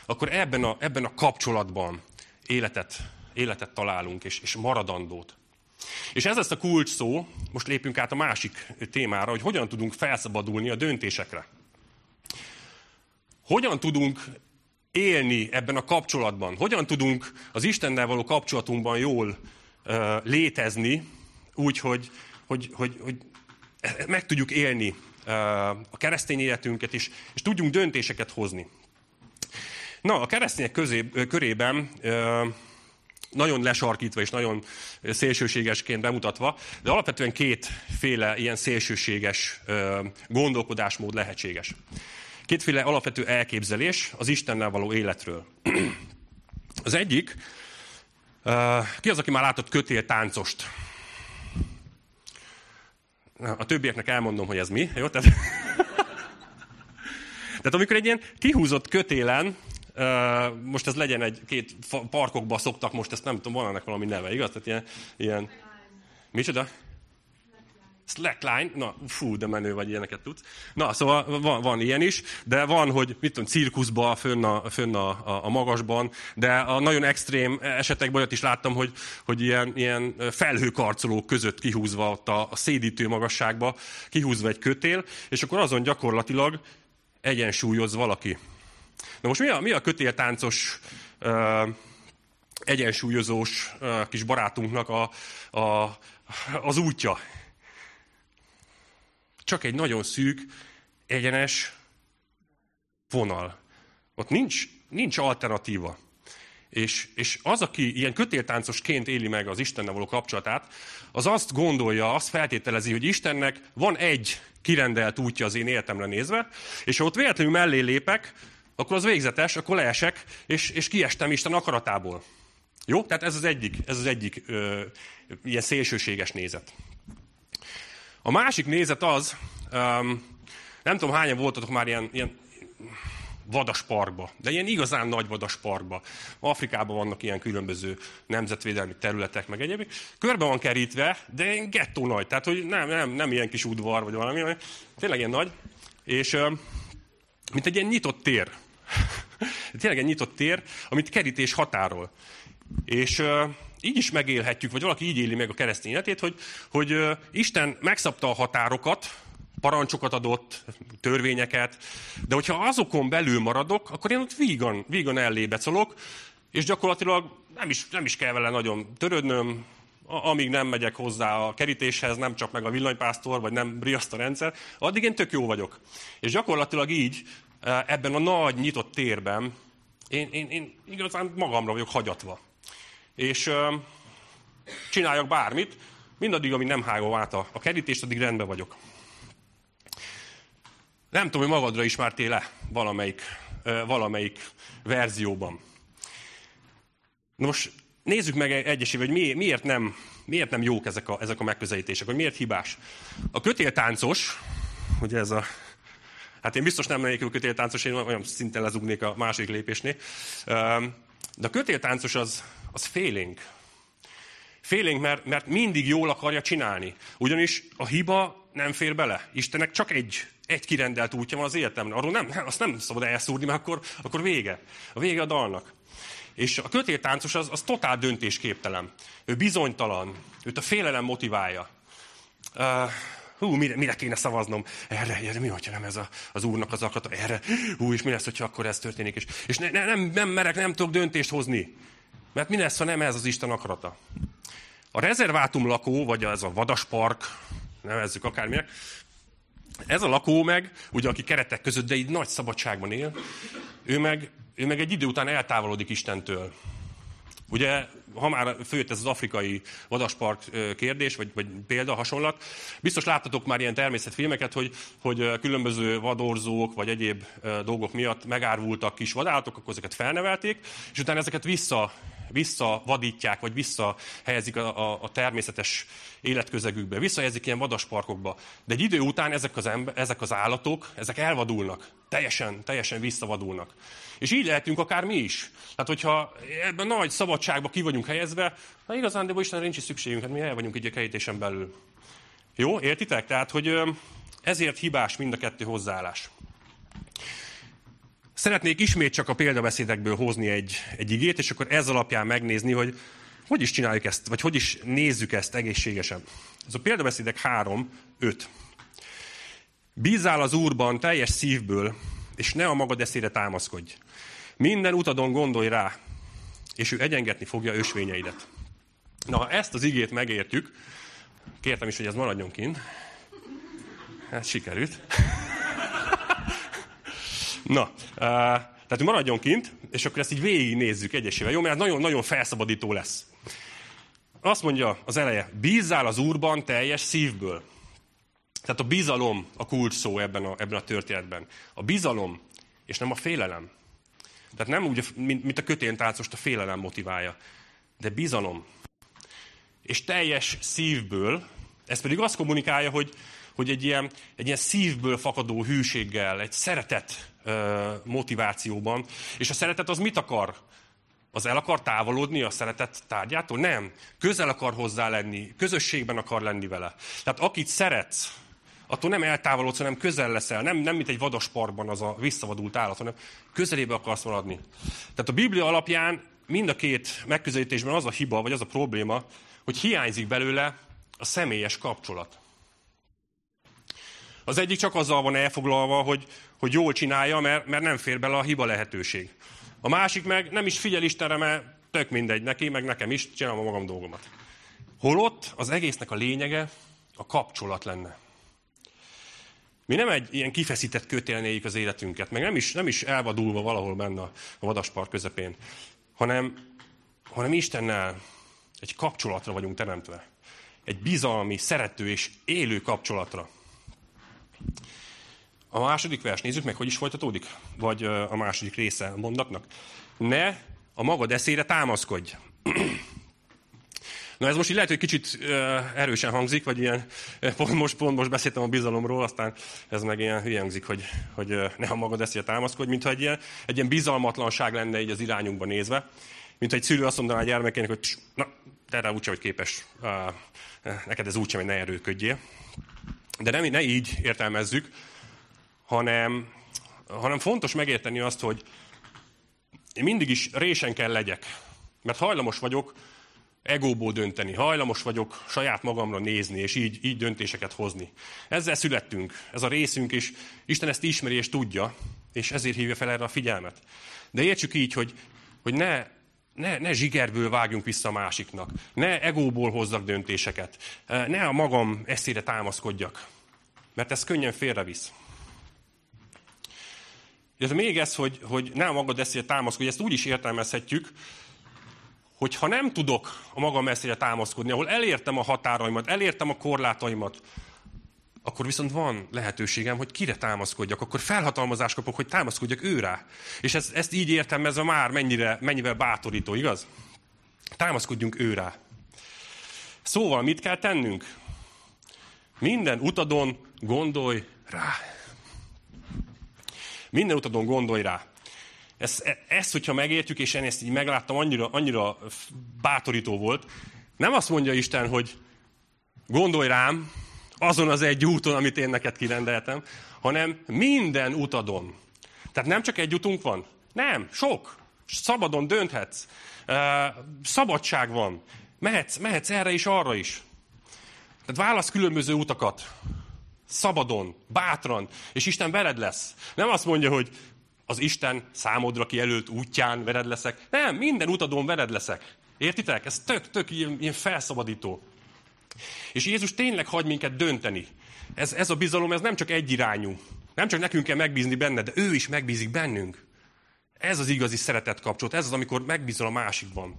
S1: akkor ebben a, ebben a kapcsolatban életet, életet találunk, és, és maradandót. És ez lesz a kulcs szó, most lépünk át a másik témára, hogy hogyan tudunk felszabadulni a döntésekre. Hogyan tudunk élni ebben a kapcsolatban? Hogyan tudunk az Istennel való kapcsolatunkban jól uh, létezni, úgy, hogy, hogy, hogy, hogy meg tudjuk élni uh, a keresztény életünket, és, és tudjunk döntéseket hozni. Na, a keresztények közé, körében nagyon lesarkítva és nagyon szélsőségesként bemutatva, de alapvetően kétféle ilyen szélsőséges gondolkodásmód lehetséges. Kétféle alapvető elképzelés az Istennel való életről. [clears throat] Az egyik, ki az, aki már látott kötéltáncost? A többieknek elmondom, hogy ez mi. Jó? Tehát, [laughs] Tehát amikor egy ilyen kihúzott kötélen most ez legyen egy, két parkokba szoktak most, ezt nem tudom, van ennek valami neve, igaz? Tehát ilyen, ilyen... Micsoda? Slackline, na fú, de menő vagy ilyeneket tudsz. Na, szóval van, van ilyen is, de van, hogy mit tudom, cirkuszban, fönn a, fönn a, a, a magasban, de a nagyon extrém esetekben olyat is láttam, hogy, hogy ilyen, ilyen felhőkarcolók között kihúzva ott a, a szédítő magasságba, kihúzva egy kötél, és akkor azon gyakorlatilag egyensúlyoz valaki. Na most mi a, mi a kötéltáncos, uh, egyensúlyozós uh, kis barátunknak a, a, az útja? Csak egy nagyon szűk, egyenes vonal. Ott nincs, nincs alternatíva. És, és az, aki ilyen kötéltáncosként éli meg az Istennel való kapcsolatát, az azt gondolja, azt feltételezi, hogy Istennek van egy kirendelt útja az én életemre nézve, és ha ott véletlenül mellé lépek, akkor az végzetes, akkor leesek, és, és kiestem Isten akaratából. Jó? Tehát ez az egyik, ez az egyik ö, ilyen szélsőséges nézet. A másik nézet az, um, nem tudom hányan voltatok már ilyen, ilyen vadasparkba, de ilyen igazán nagy vadasparkba. Afrikában vannak ilyen különböző nemzetvédelmi területek, meg egyébként. Körbe van kerítve, de ilyen gettó nagy, tehát hogy nem, nem, nem ilyen kis udvar, vagy valami, hanem tényleg ilyen nagy. És mint egy ilyen nyitott tér. [laughs] tényleg egy nyitott tér, amit kerítés határol. És így is megélhetjük, vagy valaki így éli meg a keresztény életét, hogy, hogy Isten megszabta a határokat, parancsokat adott, törvényeket, de hogyha azokon belül maradok, akkor én ott vígan, vígan ellébecolok, és gyakorlatilag nem is, nem is kell vele nagyon törődnöm, amíg nem megyek hozzá a kerítéshez, nem csak meg a villanypásztor, vagy nem riaszt a rendszer, addig én tök jó vagyok. És gyakorlatilag így, ebben a nagy nyitott térben, én, én, én igazán magamra vagyok hagyatva. És csináljak bármit, mindaddig, amíg nem hágom át a, a kerítést, addig rendben vagyok. Nem tudom, hogy magadra ismertél le valamelyik, valamelyik verzióban. Most nézzük meg egyesével, hogy miért nem, miért nem jók ezek a, ezek a megközelítések, hogy miért hibás. A kötéltáncos, ugye ez a Hát én biztos nem lennék kötéltáncos, én olyan szinten lezugnék a második lépésnél. De a kötéltáncos az, az félénk. Félénk, mert, mert mindig jól akarja csinálni. Ugyanis a hiba nem fér bele. Istennek csak egy, egy kirendelt útja van az életemre. Arról nem, azt nem szabad elszúrni, mert akkor, akkor vége. A vége a dalnak. És a kötéltáncos az, az totál döntésképtelen. Ő bizonytalan. Őt a félelem motiválja. Uh, hú, mire, mire kéne szavaznom? Erre, erre mi, hogyha nem ez a, az úrnak az akarata? Erre, hú, és mi lesz, hogyha akkor ez történik? És, és ne, ne, nem, nem merek, nem tudok döntést hozni. Mert mi lesz, ha nem ez az Isten akarata? A rezervátum lakó, vagy ez a vadaspark, nevezzük akárminek, ez a lakó meg, ugye aki keretek között, de így nagy szabadságban él, ő meg, ő meg egy idő után eltávolodik Istentől. Ugye, ha már főjött ez az afrikai vadaspark kérdés, vagy, vagy példa, hasonlat, biztos láttatok már ilyen természetfilmeket, hogy, hogy különböző vadorzók, vagy egyéb dolgok miatt megárvultak kis vadállatok, akkor ezeket felnevelték, és utána ezeket vissza visszavadítják, vagy visszahelyezik a, a, a természetes életközegükbe, visszahelyezik ilyen vadasparkokba. De egy idő után ezek az, ember, ezek az állatok, ezek elvadulnak, teljesen, teljesen visszavadulnak. És így lehetünk akár mi is. Tehát, hogyha ebben nagy szabadságban ki vagyunk helyezve, na igazán, de Isten nincs is szükségünk, hát mi el vagyunk így a kerítésen belül. Jó, értitek? Tehát, hogy ezért hibás mind a kettő hozzáállás. Szeretnék ismét csak a példabeszédekből hozni egy, egy igét, és akkor ez alapján megnézni, hogy hogy is csináljuk ezt, vagy hogy is nézzük ezt egészségesen. Ez a példabeszédek 3, 5. Bízál az Úrban teljes szívből, és ne a magad eszére támaszkodj. Minden utadon gondolj rá, és ő egyengetni fogja ösvényeidet. Na, ha ezt az igét megértjük, kértem is, hogy ez maradjon kint. Hát sikerült. [laughs] Na, uh, tehát maradjon kint, és akkor ezt így végignézzük egyesével, jó? Mert nagyon-nagyon felszabadító lesz. Azt mondja az eleje, bízzál az Úrban teljes szívből. Tehát a bizalom a kulcs szó ebben a, ebben a történetben. A bizalom, és nem a félelem. Tehát nem úgy, mint, mint a köténtáncost a félelem motiválja, de bizalom. És teljes szívből, ez pedig azt kommunikálja, hogy, hogy egy ilyen, egy ilyen szívből fakadó hűséggel, egy szeretet motivációban. És a szeretet az mit akar? Az el akar távolodni a szeretet tárgyától? Nem. Közel akar hozzá lenni, közösségben akar lenni vele. Tehát akit szeretsz, attól nem eltávolodsz, hanem közel leszel. Nem, nem mint egy vadasparkban az a visszavadult állat, hanem közelébe akarsz maradni. Tehát a Biblia alapján mind a két megközelítésben az a hiba, vagy az a probléma, hogy hiányzik belőle a személyes kapcsolat. Az egyik csak azzal van elfoglalva, hogy, hogy jól csinálja, mert, mert nem fér bele a hiba lehetőség. A másik meg nem is figyel Istenre, mert tök mindegy neki, meg nekem is, csinálom a magam dolgomat. Holott az egésznek a lényege a kapcsolat lenne. Mi nem egy ilyen kifeszített kötélnéjük az életünket, meg nem is, nem is elvadulva valahol benne a vadaspark közepén, hanem, hanem Istennel egy kapcsolatra vagyunk teremtve. Egy bizalmi, szerető és élő kapcsolatra. A második vers, nézzük meg, hogy is folytatódik? Vagy a második része a mondatnak. Ne a magad eszére támaszkodj. [clears throat] Na ez most így lehet, hogy kicsit erősen hangzik, vagy ilyen, pont most, pont most beszéltem a bizalomról, aztán ez meg ilyen hülye hangzik, hogy, hogy ne a magad eszére támaszkodj, mintha egy ilyen, egy ilyen bizalmatlanság lenne így az irányunkba nézve. Mint egy szülő azt mondaná a gyermekének, hogy na, te erre úgysem vagy képes, neked ez úgysem, hogy ne erőködjél. De nem, ne így értelmezzük, hanem, hanem fontos megérteni azt, hogy én mindig is résen kell legyek. Mert hajlamos vagyok egóból dönteni, hajlamos vagyok saját magamra nézni, és így, így döntéseket hozni. Ezzel születtünk, ez a részünk, és Isten ezt ismeri és tudja, és ezért hívja fel erre a figyelmet. De értsük így, hogy, hogy ne, ne, ne zsigerből vágjunk vissza a másiknak, ne egóból hozzak döntéseket, ne a magam eszére támaszkodjak, mert ez könnyen félrevisz. Illetve még ez, hogy, hogy nem magad eszére támaszkodj, ezt úgy is értelmezhetjük, hogy ha nem tudok a magam eszére támaszkodni, ahol elértem a határaimat, elértem a korlátaimat, akkor viszont van lehetőségem, hogy kire támaszkodjak, akkor felhatalmazást kapok, hogy támaszkodjak őrá. És ezt, ezt így értelmezve már mennyire, mennyivel bátorító, igaz? Támaszkodjunk őrá. Szóval mit kell tennünk? Minden utadon gondolj rá. Minden utadon gondolj rá. Ezt, ezt, hogyha megértjük, és én ezt így megláttam, annyira, annyira bátorító volt. Nem azt mondja Isten, hogy gondolj rám, azon az egy úton, amit én neked kirendeltem, hanem minden utadon. Tehát nem csak egy utunk van. Nem, sok. Szabadon dönthetsz. Szabadság van. Mehetsz, mehetsz erre is, arra is. Tehát válasz különböző utakat. Szabadon, bátran, és Isten veled lesz. Nem azt mondja, hogy az Isten számodra kijelölt útján vered leszek. Nem, minden utadon vered leszek. Értitek? Ez tök, tök ilyen, ilyen felszabadító. És Jézus tényleg hagy minket dönteni. Ez, ez a bizalom, ez nem csak egyirányú. Nem csak nekünk kell megbízni benne, de ő is megbízik bennünk. Ez az igazi szeretet kapcsolat, ez az, amikor megbízol a másikban.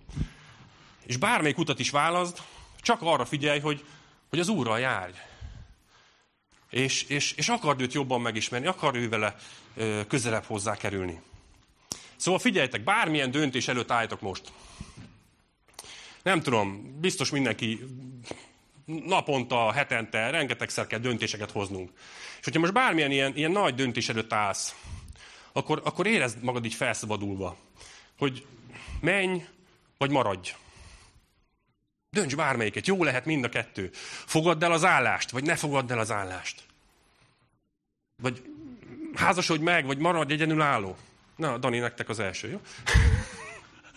S1: És bármelyik utat is választ, csak arra figyelj, hogy, hogy az Úrral járj. És, és, és akard őt jobban megismerni, akar ő vele közelebb hozzá kerülni. Szóval figyeljetek, bármilyen döntés előtt álltok most. Nem tudom, biztos mindenki naponta, hetente, rengetegszer kell döntéseket hoznunk. És hogyha most bármilyen ilyen, ilyen nagy döntés előtt állsz, akkor, akkor érezd magad így felszabadulva, hogy menj, vagy maradj. Dönts bármelyiket, jó lehet mind a kettő. Fogadd el az állást, vagy ne fogadd el az állást. Vagy házasodj meg, vagy maradj egyedülálló. Na, Dani, nektek az első, jó?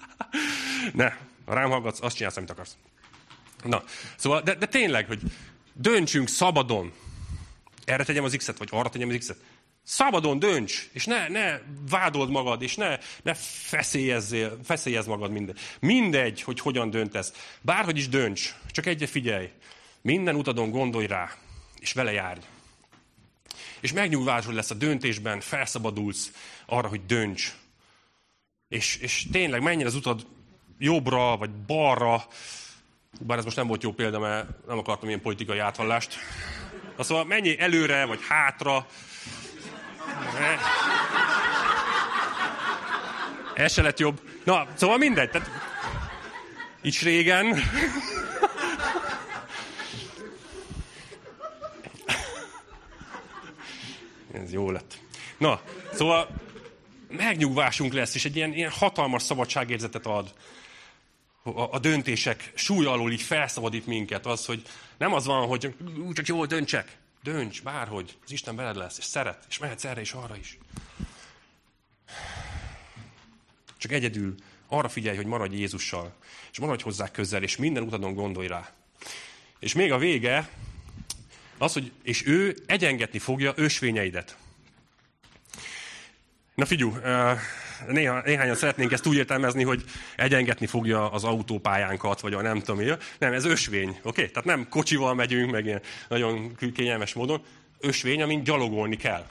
S1: [laughs] ne, ha rám hallgatsz, azt csinálsz, amit akarsz. Na, szóval, de, de tényleg, hogy döntsünk szabadon. Erre tegyem az X-et, vagy arra tegyem az X-et. Szabadon dönts, és ne, ne vádold magad, és ne, ne feszélyezzél, feszélyezz magad minden. Mindegy, hogy hogyan döntesz. Bárhogy is dönts, csak egyre figyelj. Minden utadon gondolj rá, és vele járj. És megnyugvásod lesz a döntésben, felszabadulsz arra, hogy dönts. És, és tényleg menjen az utad jobbra, vagy balra, bár ez most nem volt jó példa, mert nem akartam ilyen politikai átvallást. Szóval menjél előre, vagy hátra. Ez se lett jobb. Na, szóval mindegy. Tehát, így régen. Jó lett. Na, szóval megnyugvásunk lesz, és egy ilyen, ilyen hatalmas szabadságérzetet ad a, a döntések súly alól így felszabadít minket. Az, hogy nem az van, hogy csak jól döntsek. Dönts, bárhogy. Az Isten veled lesz, és szeret, és mehetsz erre és arra is. Csak egyedül arra figyelj, hogy maradj Jézussal, és maradj hozzá közel, és minden utadon gondolj rá. És még a vége, az, hogy és ő egyengetni fogja ösvényeidet. Na figyú, néha, néhányan szeretnénk ezt úgy értelmezni, hogy egyengetni fogja az autópályánkat, vagy a nem tudom mi. Nem, ez ösvény, oké? Okay? Tehát nem kocsival megyünk, meg ilyen nagyon kényelmes módon. ösvény, amin gyalogolni kell.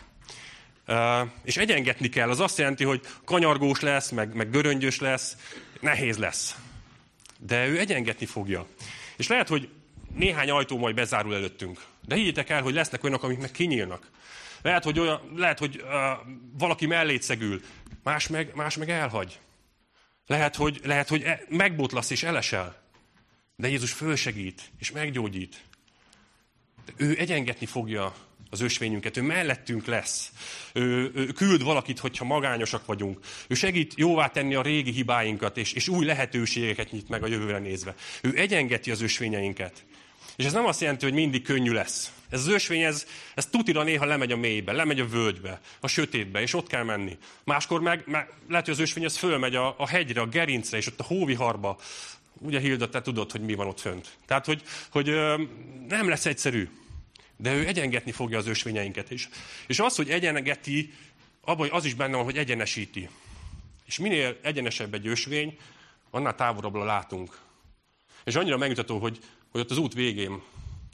S1: Uh, és egyengetni kell, az azt jelenti, hogy kanyargós lesz, meg, meg göröngyös lesz, nehéz lesz. De ő egyengetni fogja. És lehet, hogy néhány ajtó majd bezárul előttünk. De higgyétek el, hogy lesznek olyanok, amik meg kinyílnak. Lehet, hogy, olyan, lehet, hogy uh, valaki mellé szegül, más meg, más meg elhagy. Lehet, hogy, lehet, hogy e, megbotlasz és elesel. De Jézus fölsegít és meggyógyít. De ő egyengetni fogja az ösvényünket, ő mellettünk lesz. Ő, ő küld valakit, hogyha magányosak vagyunk. Ő segít jóvá tenni a régi hibáinkat, és, és új lehetőségeket nyit meg a jövőre nézve. Ő egyengeti az ösvényeinket. És ez nem azt jelenti, hogy mindig könnyű lesz. Ez az ösvény, ez, ez tutira néha lemegy a mélybe, lemegy a völgybe, a sötétbe, és ott kell menni. Máskor meg, meg lehet, hogy az ösvény az fölmegy a, a hegyre, a gerincre, és ott a hóviharba. Ugye Hilda, te tudod, hogy mi van ott fönt. Tehát, hogy, hogy ö, nem lesz egyszerű. De ő egyengetni fogja az ösvényeinket is. És az, hogy egyenegeti, abban az is benne van, hogy egyenesíti. És minél egyenesebb egy ösvény, annál távolabbra látunk. És annyira megmutató, hogy, hogy ott az út végén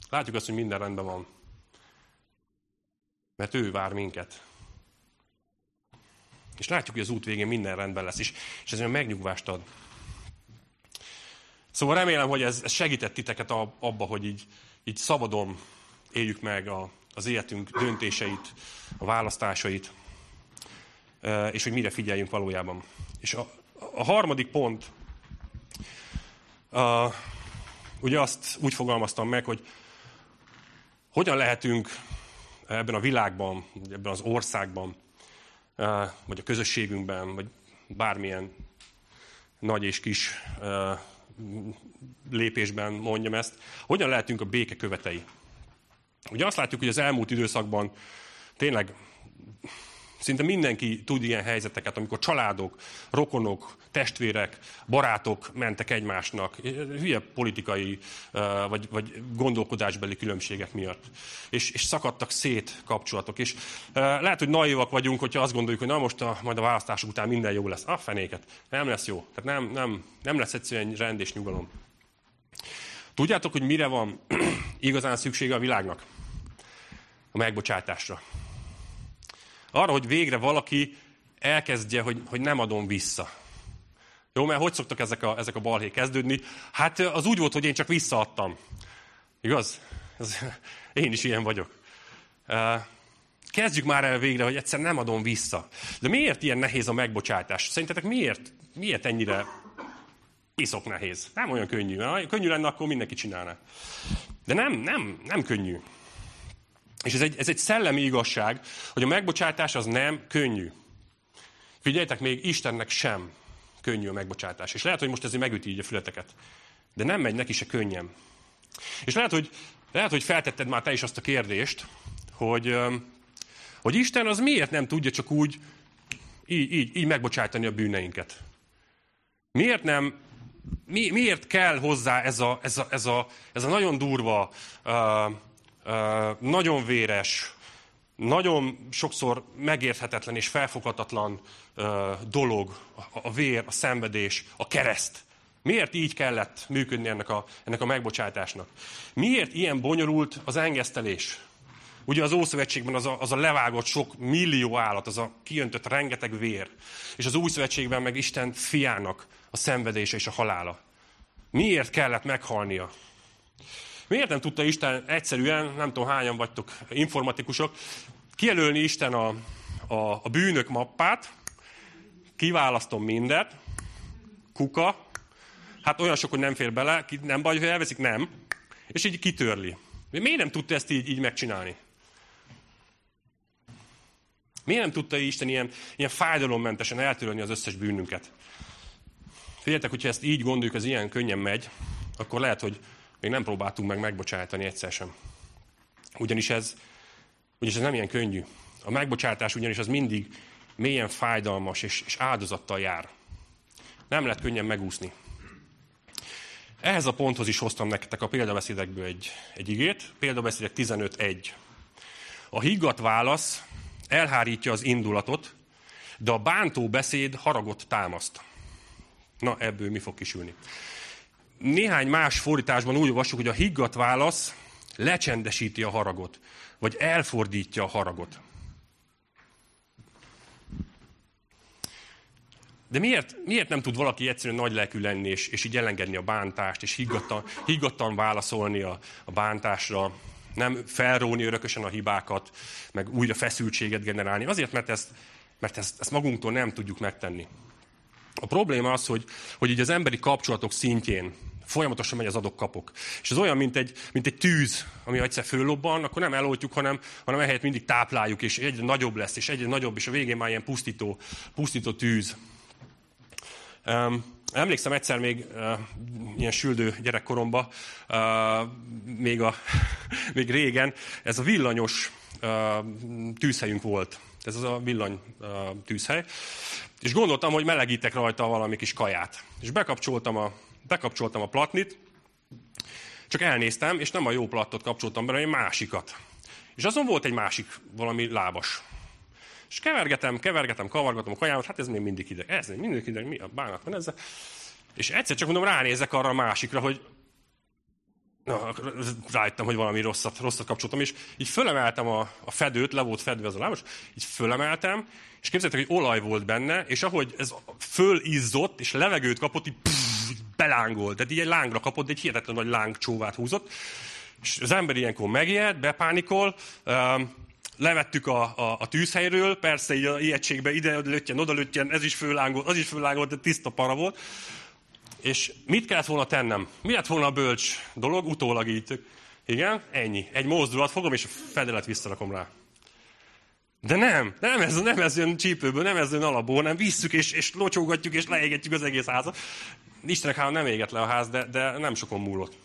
S1: látjuk azt, hogy minden rendben van. Mert ő vár minket. És látjuk, hogy az út végén minden rendben lesz, és, és ez olyan megnyugvást ad. Szóval remélem, hogy ez, ez segített titeket abba, hogy így, így szabadon éljük meg a, az életünk döntéseit, a választásait, és hogy mire figyeljünk valójában. És a, a harmadik pont, a, ugye azt úgy fogalmaztam meg, hogy hogyan lehetünk ebben a világban, ebben az országban, vagy a közösségünkben, vagy bármilyen nagy és kis lépésben mondjam ezt, hogyan lehetünk a béke követei. Ugye azt látjuk, hogy az elmúlt időszakban tényleg szinte mindenki tud ilyen helyzeteket, amikor családok, rokonok, testvérek, barátok mentek egymásnak, hülye politikai vagy, vagy gondolkodásbeli különbségek miatt. És, és szakadtak szét kapcsolatok. És lehet, hogy naivak vagyunk, hogyha azt gondoljuk, hogy na most a, majd a választások után minden jó lesz. A fenéket. Nem lesz jó. Tehát nem, nem, nem lesz egyszerűen rend és nyugalom. Tudjátok, hogy mire van [clears throat] igazán szüksége a világnak? A megbocsátásra. Arra, hogy végre valaki elkezdje, hogy, hogy nem adom vissza. Jó, mert hogy szoktak ezek a, ezek a balhé kezdődni? Hát az úgy volt, hogy én csak visszaadtam. Igaz? Ez, [laughs] én is ilyen vagyok. Kezdjük már el végre, hogy egyszer nem adom vissza. De miért ilyen nehéz a megbocsátás? Szerintetek miért, miért ennyire iszok nehéz? Nem olyan könnyű. Ha könnyű lenne, akkor mindenki csinálná. De nem, nem, nem könnyű. És ez egy, ez egy szellemi igazság, hogy a megbocsátás az nem könnyű. Figyeljetek, még Istennek sem könnyű a megbocsátás. És lehet, hogy most ezért megüti így a fületeket. De nem megy neki se könnyen. És lehet, hogy, lehet, hogy feltetted már te is azt a kérdést, hogy, hogy Isten az miért nem tudja csak úgy így, így, így megbocsátani a bűneinket. Miért nem, mi, miért kell hozzá ez a, ez a, ez a, ez a nagyon durva, uh, nagyon véres, nagyon sokszor megérthetetlen és felfoghatatlan dolog a vér, a szenvedés, a kereszt. Miért így kellett működni ennek a, ennek a megbocsátásnak? Miért ilyen bonyolult az engesztelés? Ugye az Ószövetségben az a, az a levágott sok millió állat, az a kiöntött rengeteg vér. És az Új Szövetségben meg Isten fiának a szenvedése és a halála. Miért kellett meghalnia? Miért nem tudta Isten egyszerűen, nem tudom hányan vagytok informatikusok, kijelölni Isten a, a, a bűnök mappát, kiválasztom mindet, kuka, hát olyan sok, hogy nem fér bele, nem baj, hogy elveszik, nem, és így kitörli. Miért nem tudta ezt így, így megcsinálni? Miért nem tudta Isten ilyen, ilyen fájdalommentesen eltörölni az összes bűnünket? Figyeljetek, hogyha ezt így gondoljuk, ez ilyen könnyen megy, akkor lehet, hogy még nem próbáltunk meg megbocsátani egyszer sem. Ugyanis ez, ugyanis ez nem ilyen könnyű. A megbocsátás ugyanis az mindig mélyen fájdalmas és, és áldozattal jár. Nem lehet könnyen megúszni. Ehhez a ponthoz is hoztam nektek a példabeszédekből egy, egy igét. Példabeszédek 15.1. A higgadt válasz elhárítja az indulatot, de a bántó beszéd haragot támaszt. Na, ebből mi fog kisülni? Néhány más fordításban úgy olvassuk, hogy a higgadt válasz lecsendesíti a haragot, vagy elfordítja a haragot. De miért, miért nem tud valaki egyszerűen nagy lelkű lenni, és, és így elengedni a bántást, és higgadtan, higgadtan válaszolni a, a bántásra, nem felróni örökösen a hibákat, meg újra feszültséget generálni? Azért, mert ezt, mert ezt, ezt magunktól nem tudjuk megtenni. A probléma az, hogy, hogy így az emberi kapcsolatok szintjén folyamatosan megy az adok-kapok. És ez olyan, mint egy, mint egy tűz, ami egyszer föllobban, akkor nem eloltjuk, hanem, hanem ehelyett mindig tápláljuk, és egyre nagyobb lesz, és egyre nagyobb, és a végén már ilyen pusztító, pusztító tűz. Um, emlékszem egyszer még uh, ilyen süldő gyerekkoromban, uh, még, a, [laughs] még régen, ez a villanyos uh, tűzhelyünk volt. Ez az a villany tűzhely. És gondoltam, hogy melegítek rajta valami kis kaját. És bekapcsoltam a, bekapcsoltam a platnit, csak elnéztem, és nem a jó plattot kapcsoltam bele, hanem egy másikat. És azon volt egy másik valami lábas. És kevergetem, kevergetem, kavargatom a kajámat, hát ez még mindig ide. Ez még mindig ide, mi a bánat van ezzel? És egyszer csak mondom, ránézek arra a másikra, hogy rájöttem, hogy valami rosszat, rosszat kapcsoltam, és így fölemeltem a, a fedőt, le volt fedve az a lábas, így fölemeltem, és képzeljétek, hogy olaj volt benne, és ahogy ez fölizzott, és levegőt kapott, így, pff, belángolt. Tehát így egy lángra kapott, egy hihetetlen nagy lángcsóvát húzott. És az ember ilyenkor megijed, bepánikol, um, levettük a, a, a tűzhelyről, persze így a ijegységbe ide lőttjen, oda lőttjen, ez is fölángolt, az is fölángolt, de tiszta para volt. És mit kellett volna tennem? Mi lett volna a bölcs dolog? Utólag így. Igen, ennyi. Egy mozdulat fogom, és a fedelet visszarakom rá. De nem, nem ez, nem ez jön csípőből, nem ez jön alapból, nem visszük, és, és locsógatjuk, és leégetjük az egész házat. Istenek hála nem éget le a ház, de, de nem sokon múlott.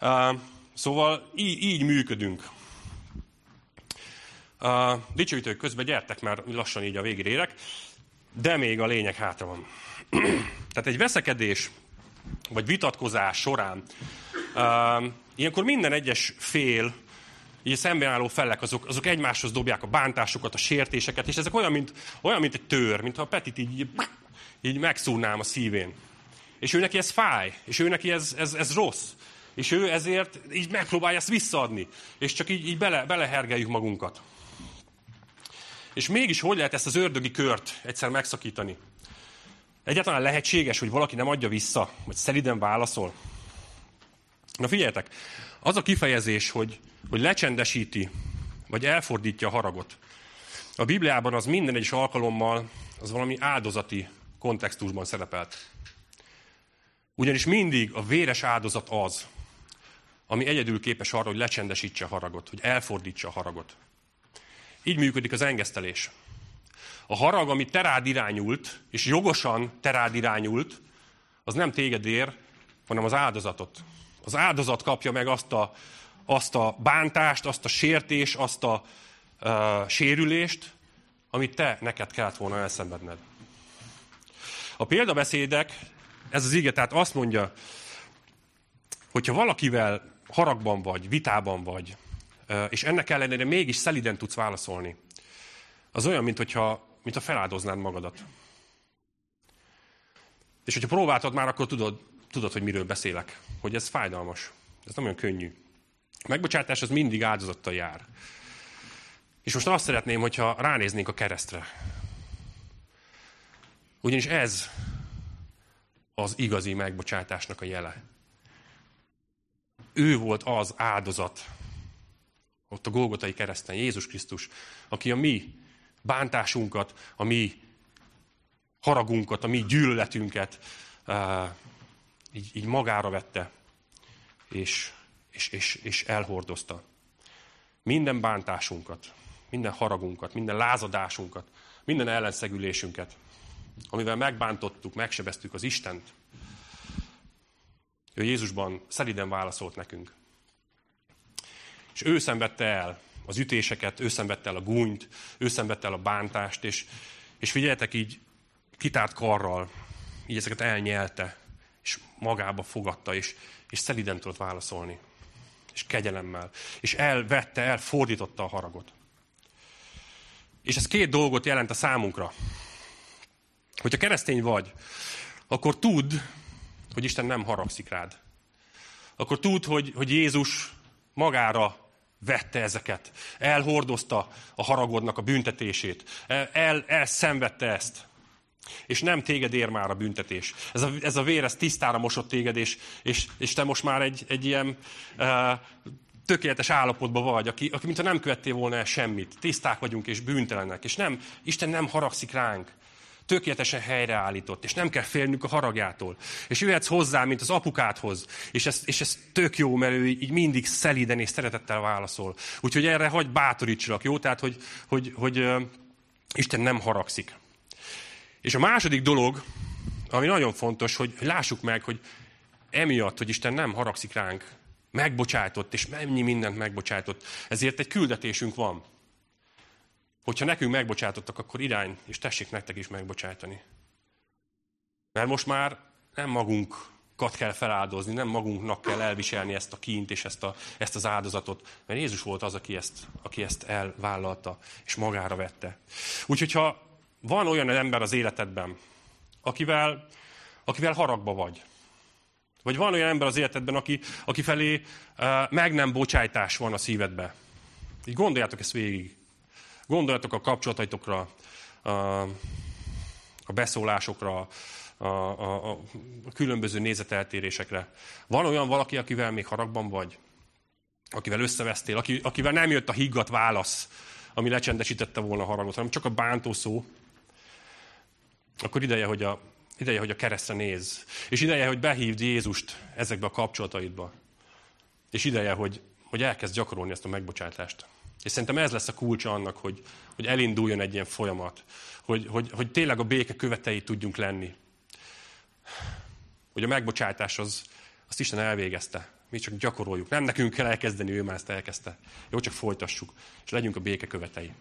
S1: Uh, szóval így, így működünk. Uh, dicsőítők közben gyertek, mert lassan így a végére érek, de még a lényeg hátra van. Tehát egy veszekedés, vagy vitatkozás során ilyenkor minden egyes fél, így a szembenálló felek, azok, azok egymáshoz dobják a bántásokat, a sértéseket, és ezek olyan, mint, olyan, mint egy tör, mintha a Petit így, így megszúrnám a szívén. És ő neki ez fáj, és ő neki ez, ez, ez rossz. És ő ezért így megpróbálja ezt visszaadni. És csak így, így bele, belehergeljük magunkat. És mégis hogy lehet ezt az ördögi kört egyszer megszakítani? Egyáltalán lehetséges, hogy valaki nem adja vissza, vagy szeliden válaszol? Na figyeljetek, az a kifejezés, hogy, hogy lecsendesíti, vagy elfordítja a haragot. A Bibliában az minden egyes alkalommal az valami áldozati kontextusban szerepelt. Ugyanis mindig a véres áldozat az, ami egyedül képes arra, hogy lecsendesítse a haragot, hogy elfordítsa a haragot. Így működik az engesztelés. A harag, ami terád irányult, és jogosan terád irányult, az nem téged ér, hanem az áldozatot. Az áldozat kapja meg azt a, azt a bántást, azt a sértés, azt a uh, sérülést, amit te neked kellett volna elszenvedned. A példabeszédek, ez az ige, tehát azt mondja, hogyha valakivel haragban vagy, vitában vagy, és ennek ellenére mégis szeliden tudsz válaszolni, az olyan, mint hogyha, mint feláldoznád magadat. És hogyha próbáltad már, akkor tudod, tudod, hogy miről beszélek. Hogy ez fájdalmas. Ez nem olyan könnyű. A megbocsátás az mindig áldozattal jár. És most azt szeretném, hogyha ránéznénk a keresztre. Ugyanis ez az igazi megbocsátásnak a jele. Ő volt az áldozat, ott a Golgotai kereszten, Jézus Krisztus, aki a mi bántásunkat, a mi haragunkat, a mi gyűlöletünket uh, így, így magára vette, és, és, és, és elhordozta. Minden bántásunkat, minden haragunkat, minden lázadásunkat, minden ellenszegülésünket, amivel megbántottuk, megsebeztük az Istent, ő Jézusban szeliden válaszolt nekünk. És ő szenvedte el az ütéseket, ő szenvedte el a gúnyt, ő szenvedte el a bántást, és, és figyeljetek így kitárt karral, így ezeket elnyelte, és magába fogadta, és, és szeliden tudott válaszolni. És kegyelemmel. És elvette, elfordította a haragot. És ez két dolgot jelent a számunkra. Hogyha keresztény vagy, akkor tudd, hogy Isten nem haragszik rád. Akkor tudd, hogy, hogy Jézus magára vette ezeket. Elhordozta a haragodnak a büntetését. El, el, elszenvedte ezt. És nem téged ér már a büntetés. Ez a, ez a vér, ez tisztára mosott téged, és, és, és te most már egy, egy ilyen uh, tökéletes állapotban vagy, aki, aki mintha nem követtél volna el semmit. Tiszták vagyunk és bűntelenek. És nem, Isten nem haragszik ránk. Tökéletesen helyreállított, és nem kell félnünk a haragjától. És jöhetsz hozzá, mint az apukádhoz. És ez, és ez tök jó, mert ő így mindig szeliden és szeretettel válaszol. Úgyhogy erre hagy bátorítsalak, jó? Tehát, hogy, hogy, hogy uh, Isten nem haragszik. És a második dolog, ami nagyon fontos, hogy lássuk meg, hogy emiatt, hogy Isten nem haragszik ránk, megbocsájtott, és mennyi mindent megbocsájtott, ezért egy küldetésünk van. Hogyha nekünk megbocsátottak, akkor irány, és tessék nektek is megbocsájtani. Mert most már nem magunkat kell feláldozni, nem magunknak kell elviselni ezt a kint és ezt, a, ezt az áldozatot, mert Jézus volt az, aki ezt, aki ezt elvállalta, és magára vette. Úgyhogy ha van olyan ember az életedben, akivel, akivel haragba vagy, vagy van olyan ember az életedben, aki, aki felé uh, meg nem bocsájtás van a szívedbe. Így gondoljátok ezt végig. Gondoljatok a kapcsolataitokra, a, beszólásokra, a, a, a különböző nézeteltérésekre. Van olyan valaki, akivel még haragban vagy? Akivel összevesztél? Aki, akivel nem jött a higgadt válasz, ami lecsendesítette volna a haragot, hanem csak a bántó szó? Akkor ideje, hogy a, ideje, hogy a keresztre néz. És ideje, hogy behívd Jézust ezekbe a kapcsolataidba. És ideje, hogy, hogy elkezd gyakorolni ezt a megbocsátást. És szerintem ez lesz a kulcsa annak, hogy, hogy elinduljon egy ilyen folyamat. Hogy, hogy, hogy tényleg a béke követei tudjunk lenni. Hogy a megbocsátás az, azt Isten elvégezte. Mi csak gyakoroljuk. Nem nekünk kell elkezdeni, ő már ezt elkezdte. Jó, csak folytassuk, és legyünk a béke követei.